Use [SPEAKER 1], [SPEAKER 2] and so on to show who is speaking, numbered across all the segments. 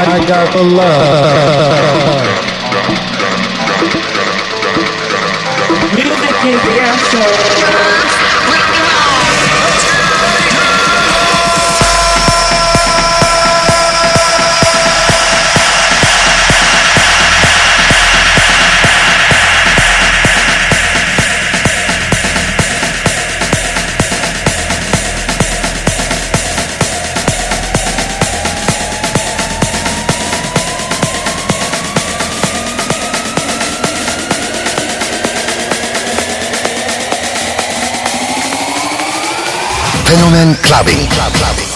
[SPEAKER 1] I got the love.
[SPEAKER 2] Music is the answer.
[SPEAKER 3] Fenomen Clubbing.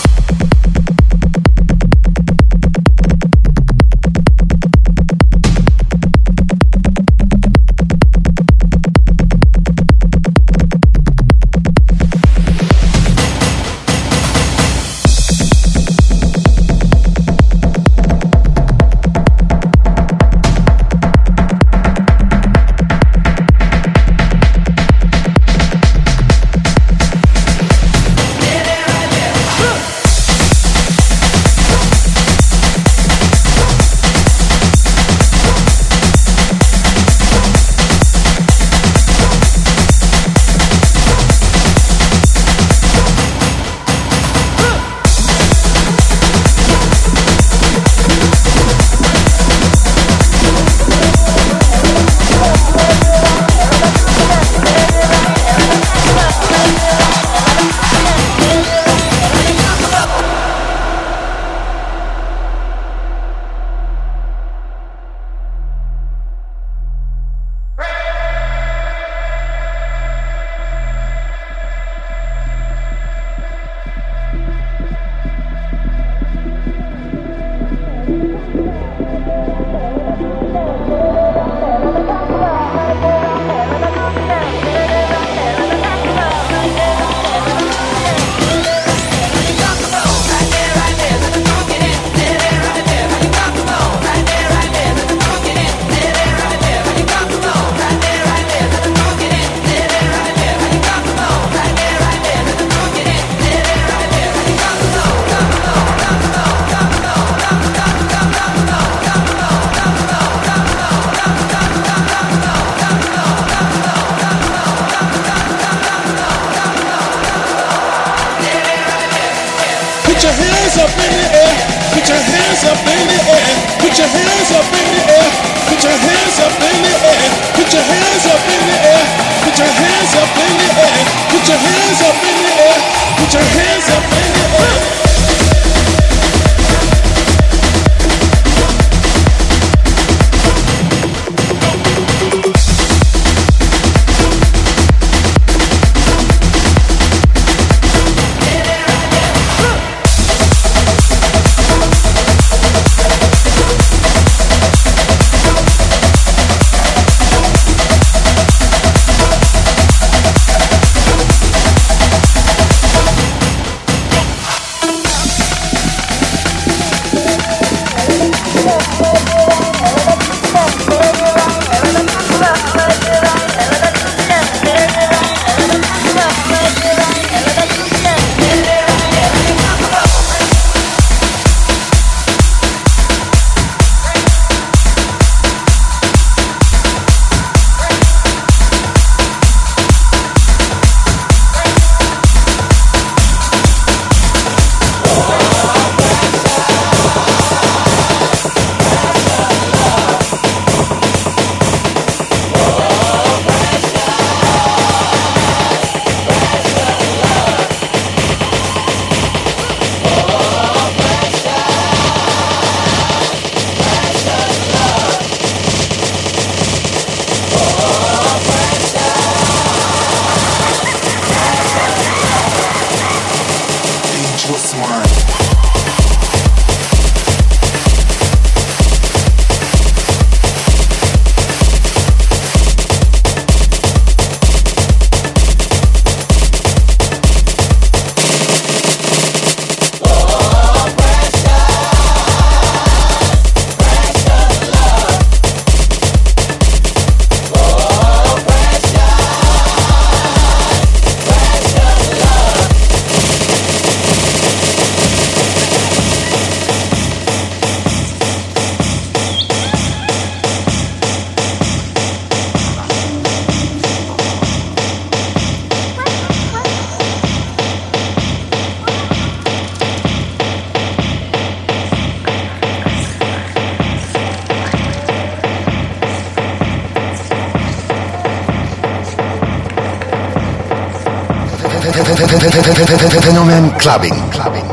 [SPEAKER 3] Fenomen clubbing. clubbing.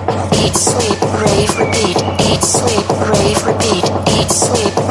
[SPEAKER 4] Eat, sleep, rave, repeat. Eat, sleep, rave, repeat. Eat, sleep.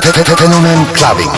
[SPEAKER 5] Fenomen Clubbing.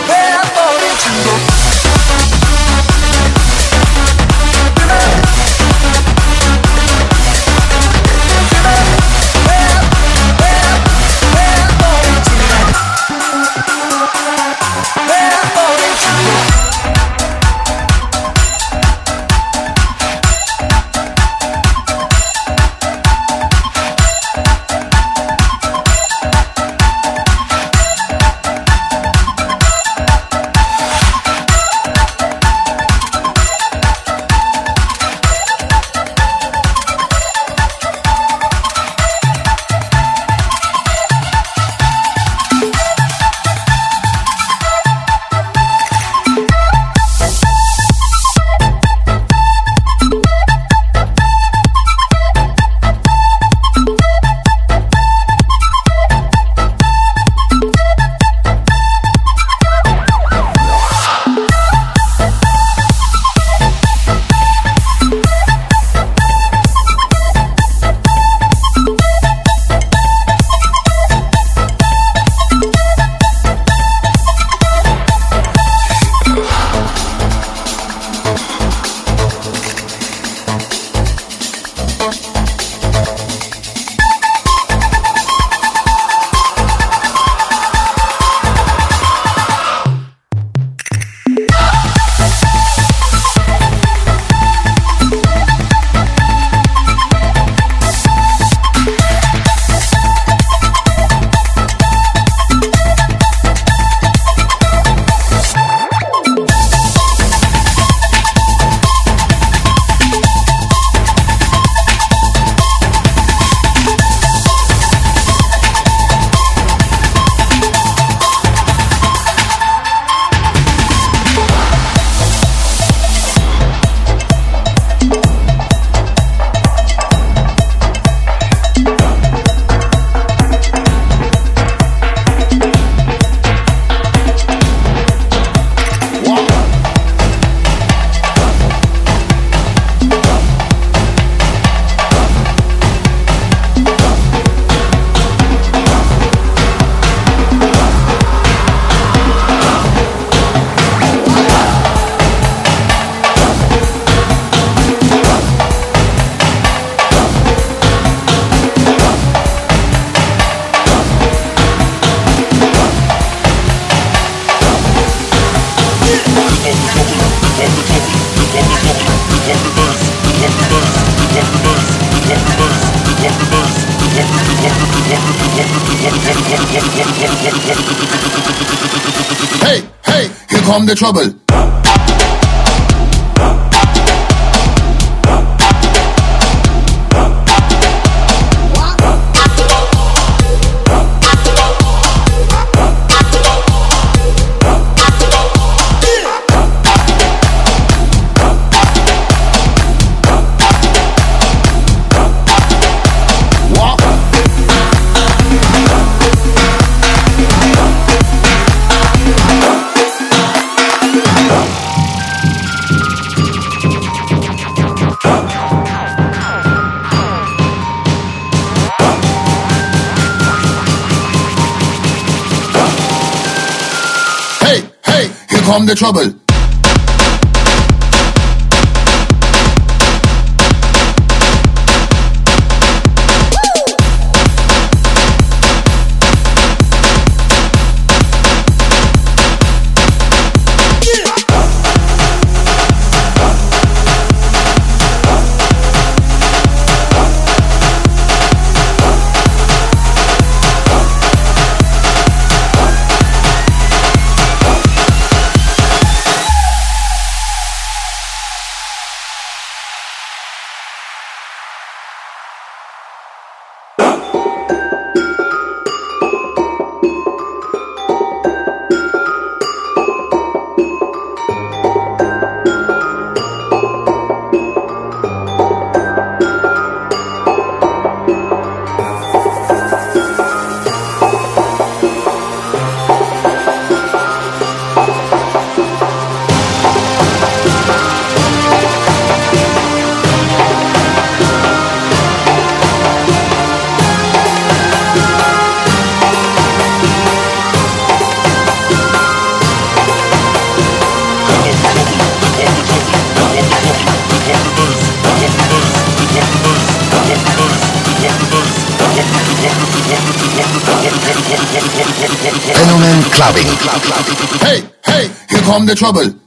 [SPEAKER 6] The trouble. Come the trouble.
[SPEAKER 7] The trouble.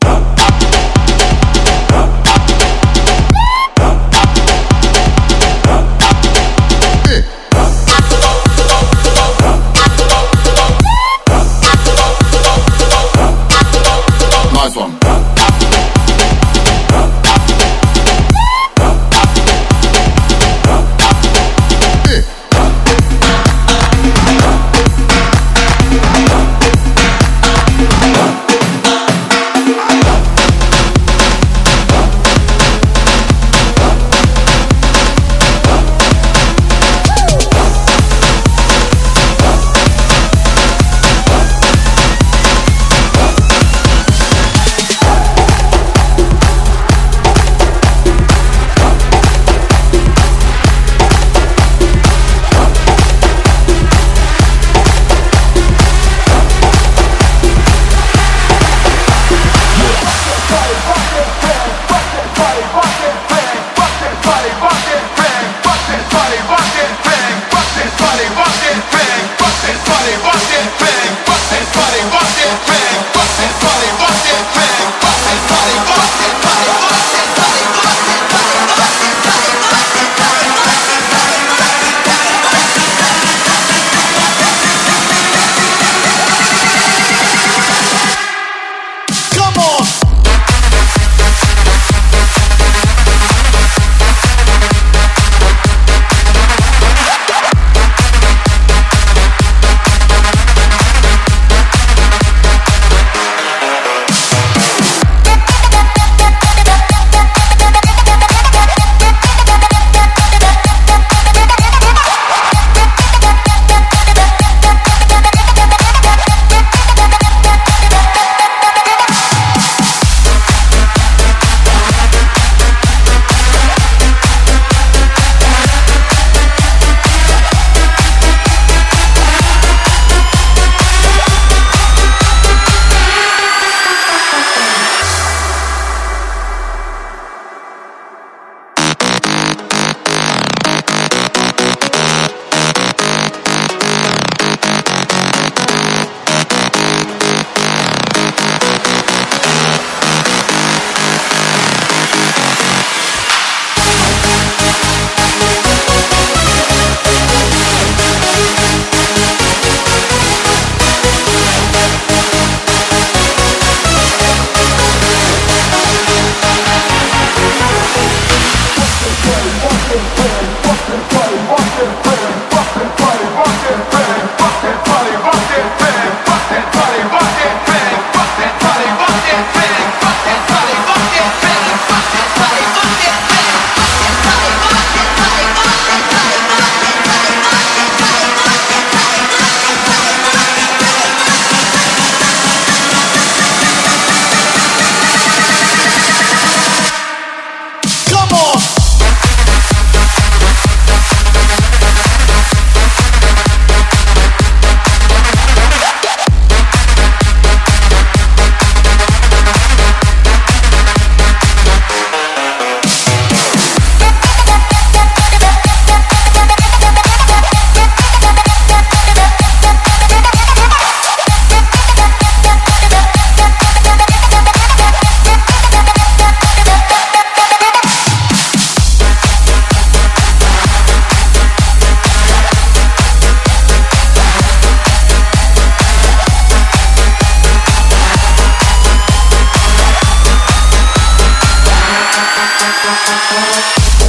[SPEAKER 7] Nice one.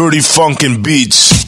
[SPEAKER 8] Dirty funkin' beats.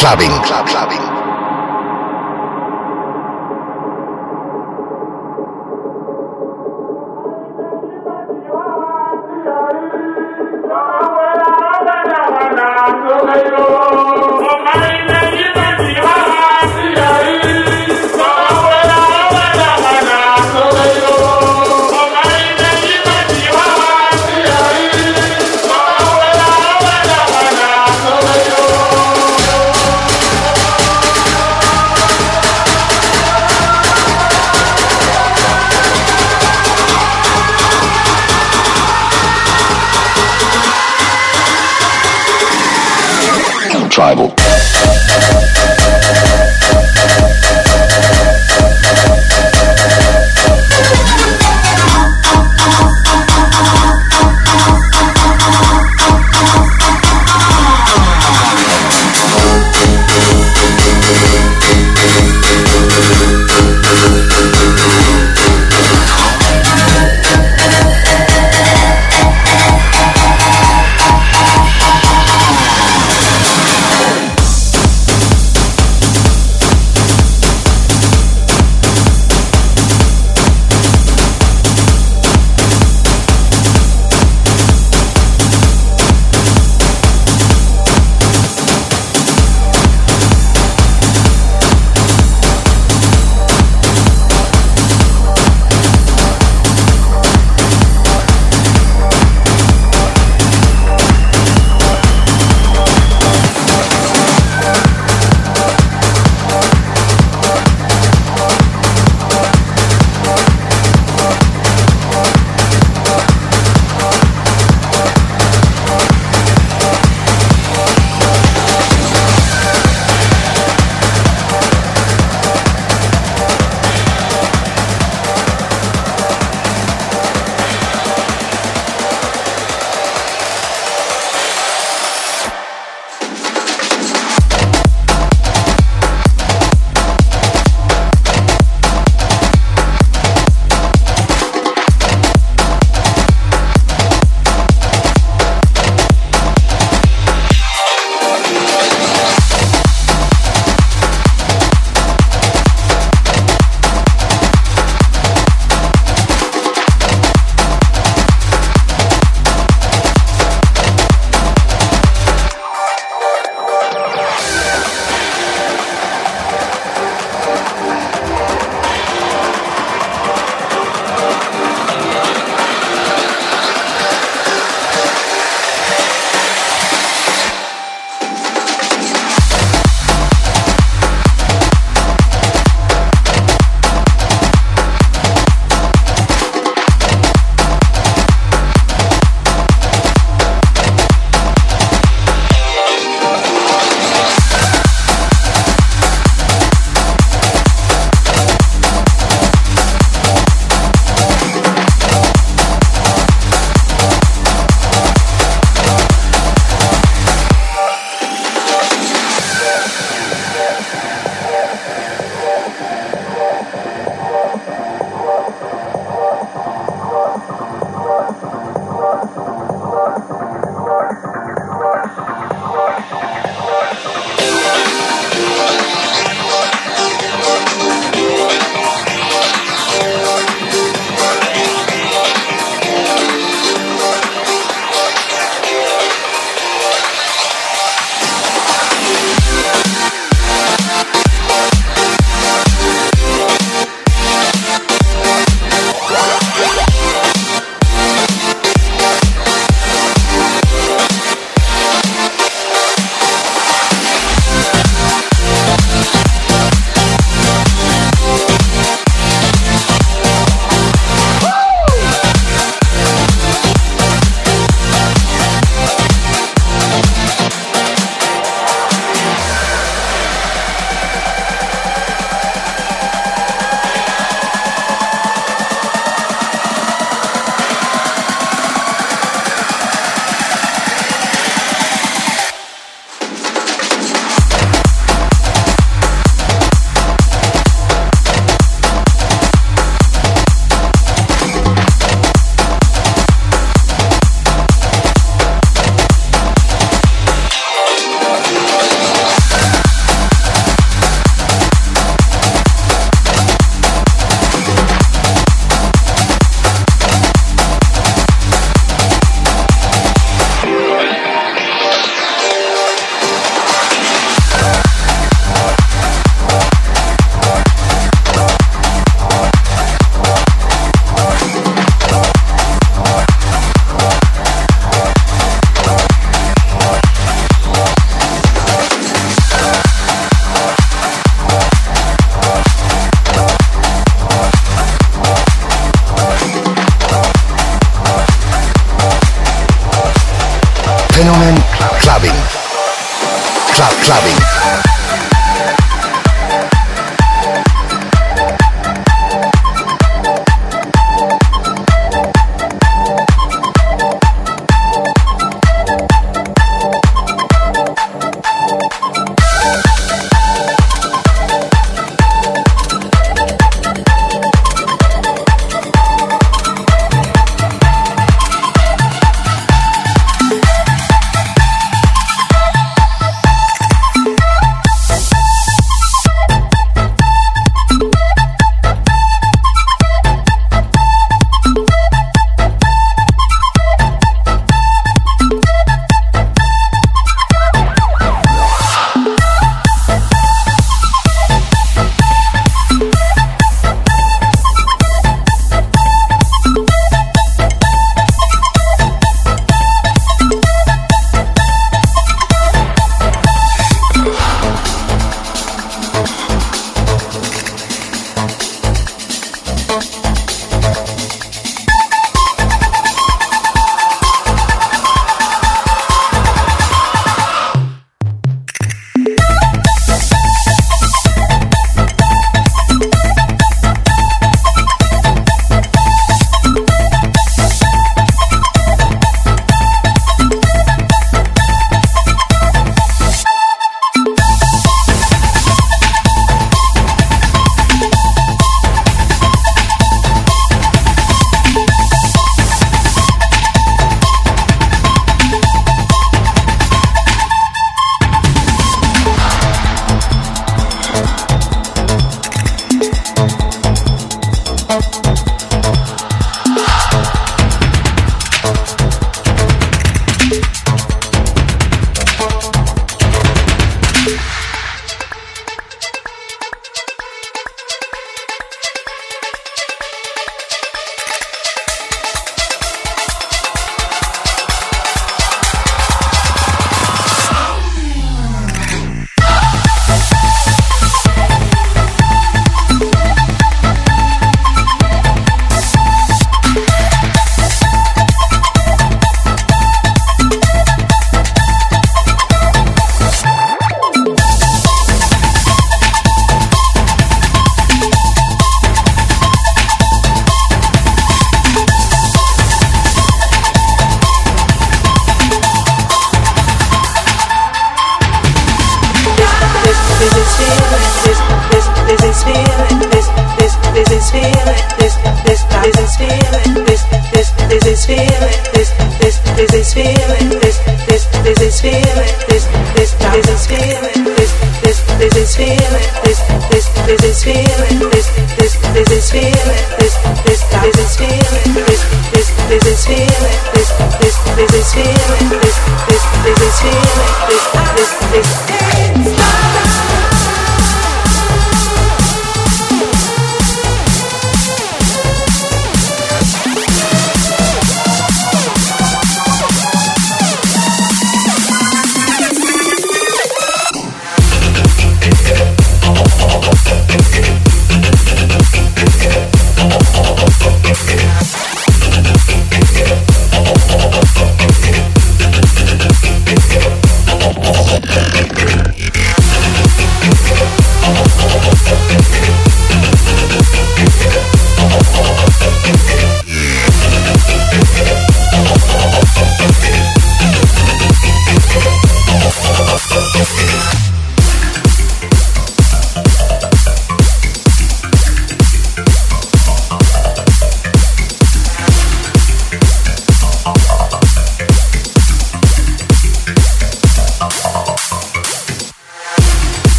[SPEAKER 3] Clubbing. Club clubbing. Club clubbing.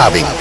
[SPEAKER 3] saben.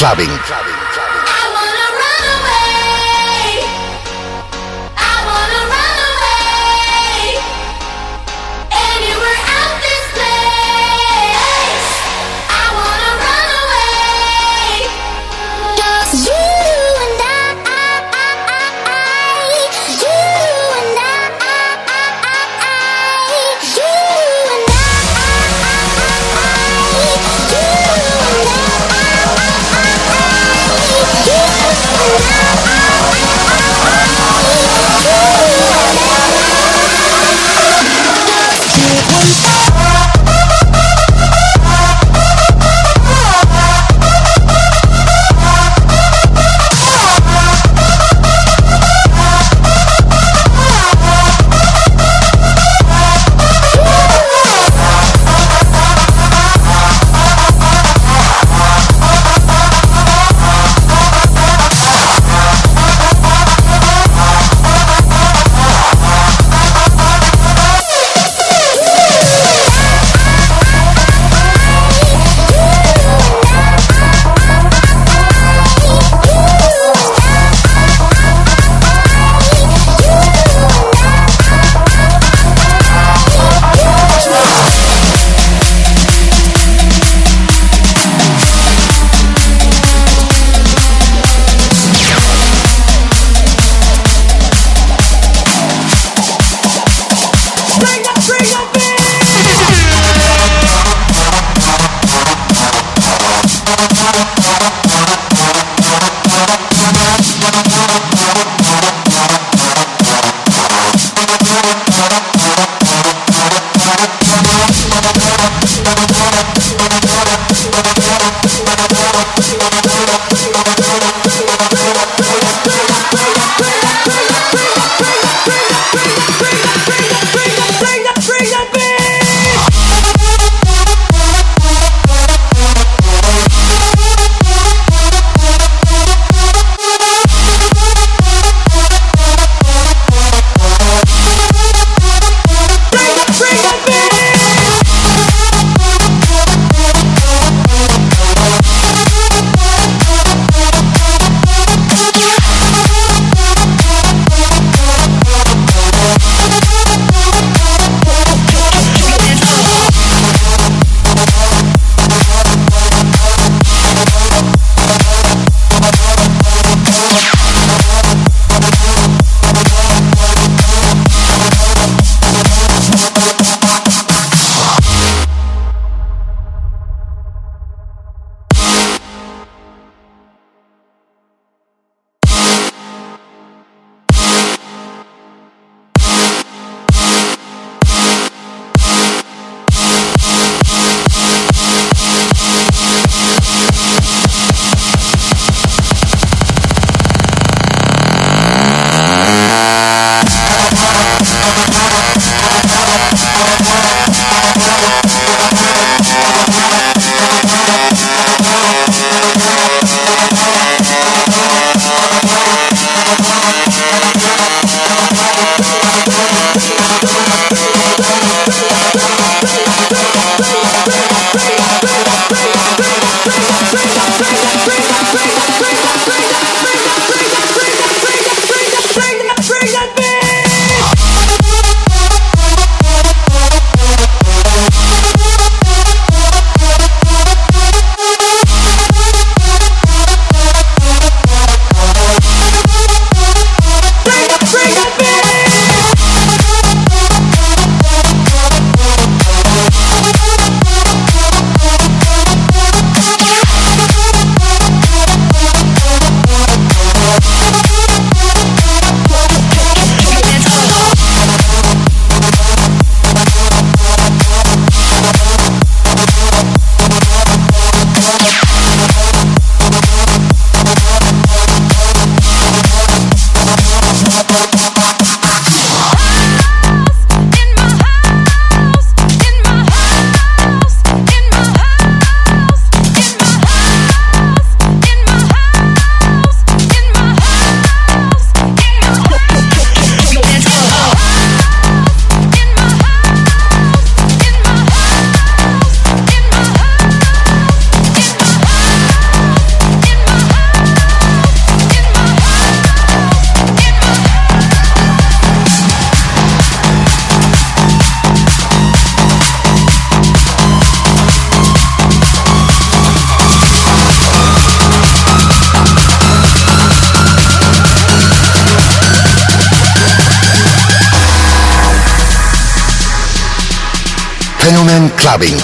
[SPEAKER 3] clubbing.
[SPEAKER 9] clubbing. Clubbing.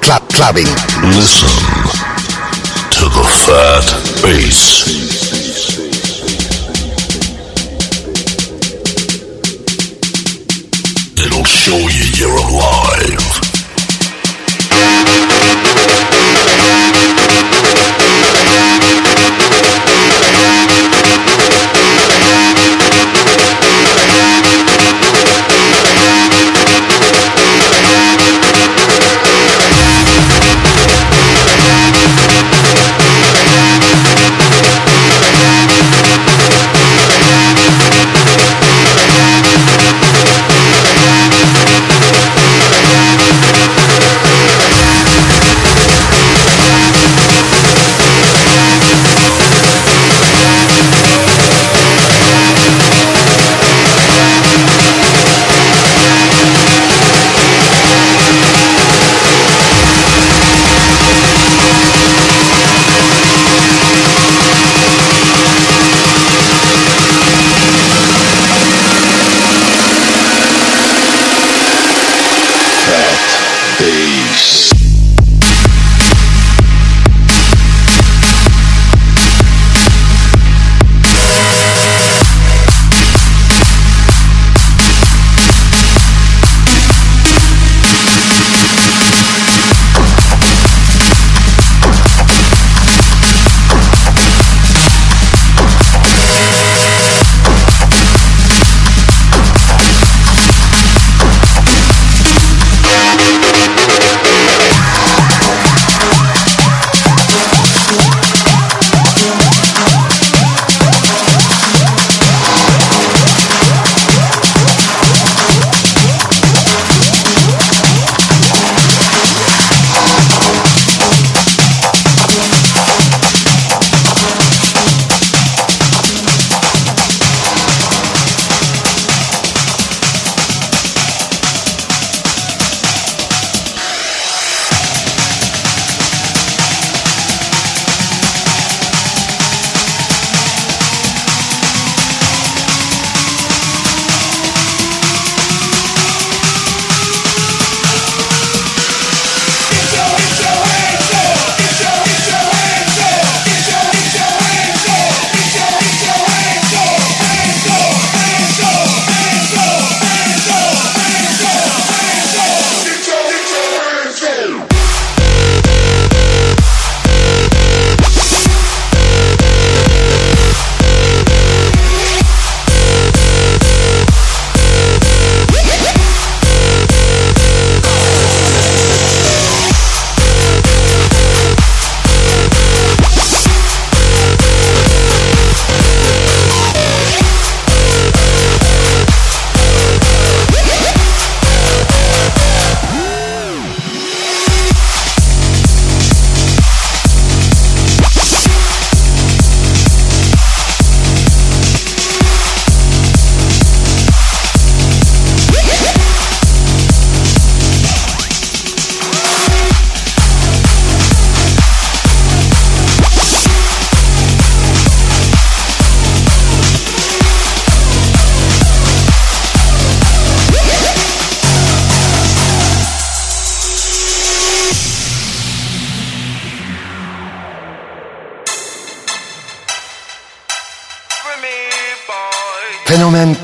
[SPEAKER 10] Club
[SPEAKER 9] Clubbing.
[SPEAKER 11] Listen to the fat bass. It'll show you you're alive.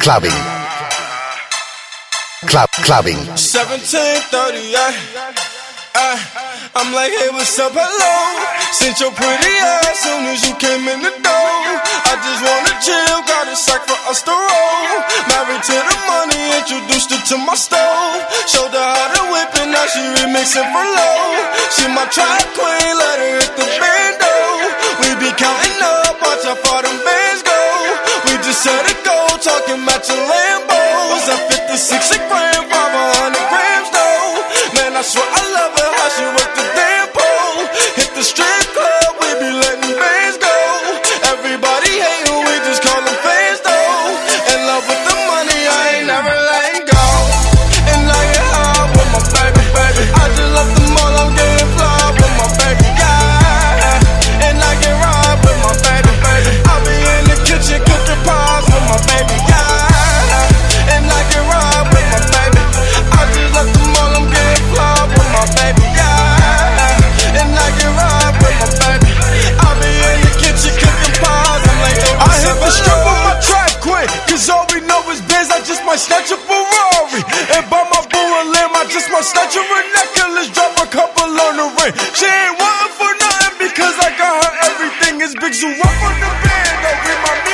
[SPEAKER 3] Clubbing. Club Clubbing.
[SPEAKER 12] 1738. Uh, I'm like, hey, what's up, hello? Sent your pretty ass soon as you came in the door. I just wanna chill, got a sack for us to roll. Married to the money, introduced her to my stove. Showed her how to whip it, now she remixing for low. She my track queen, let her hit the bando. We be counting up, watch how far them bands just set it go, talking about your Lambos. At 56 a gram, 500 grams snatch a Ferrari. And buy my boo a I just want snatch her a necklace, drop a couple on the ring. She ain't wantin' for nothing because I got her everything. It's big zoo up on the band, don't my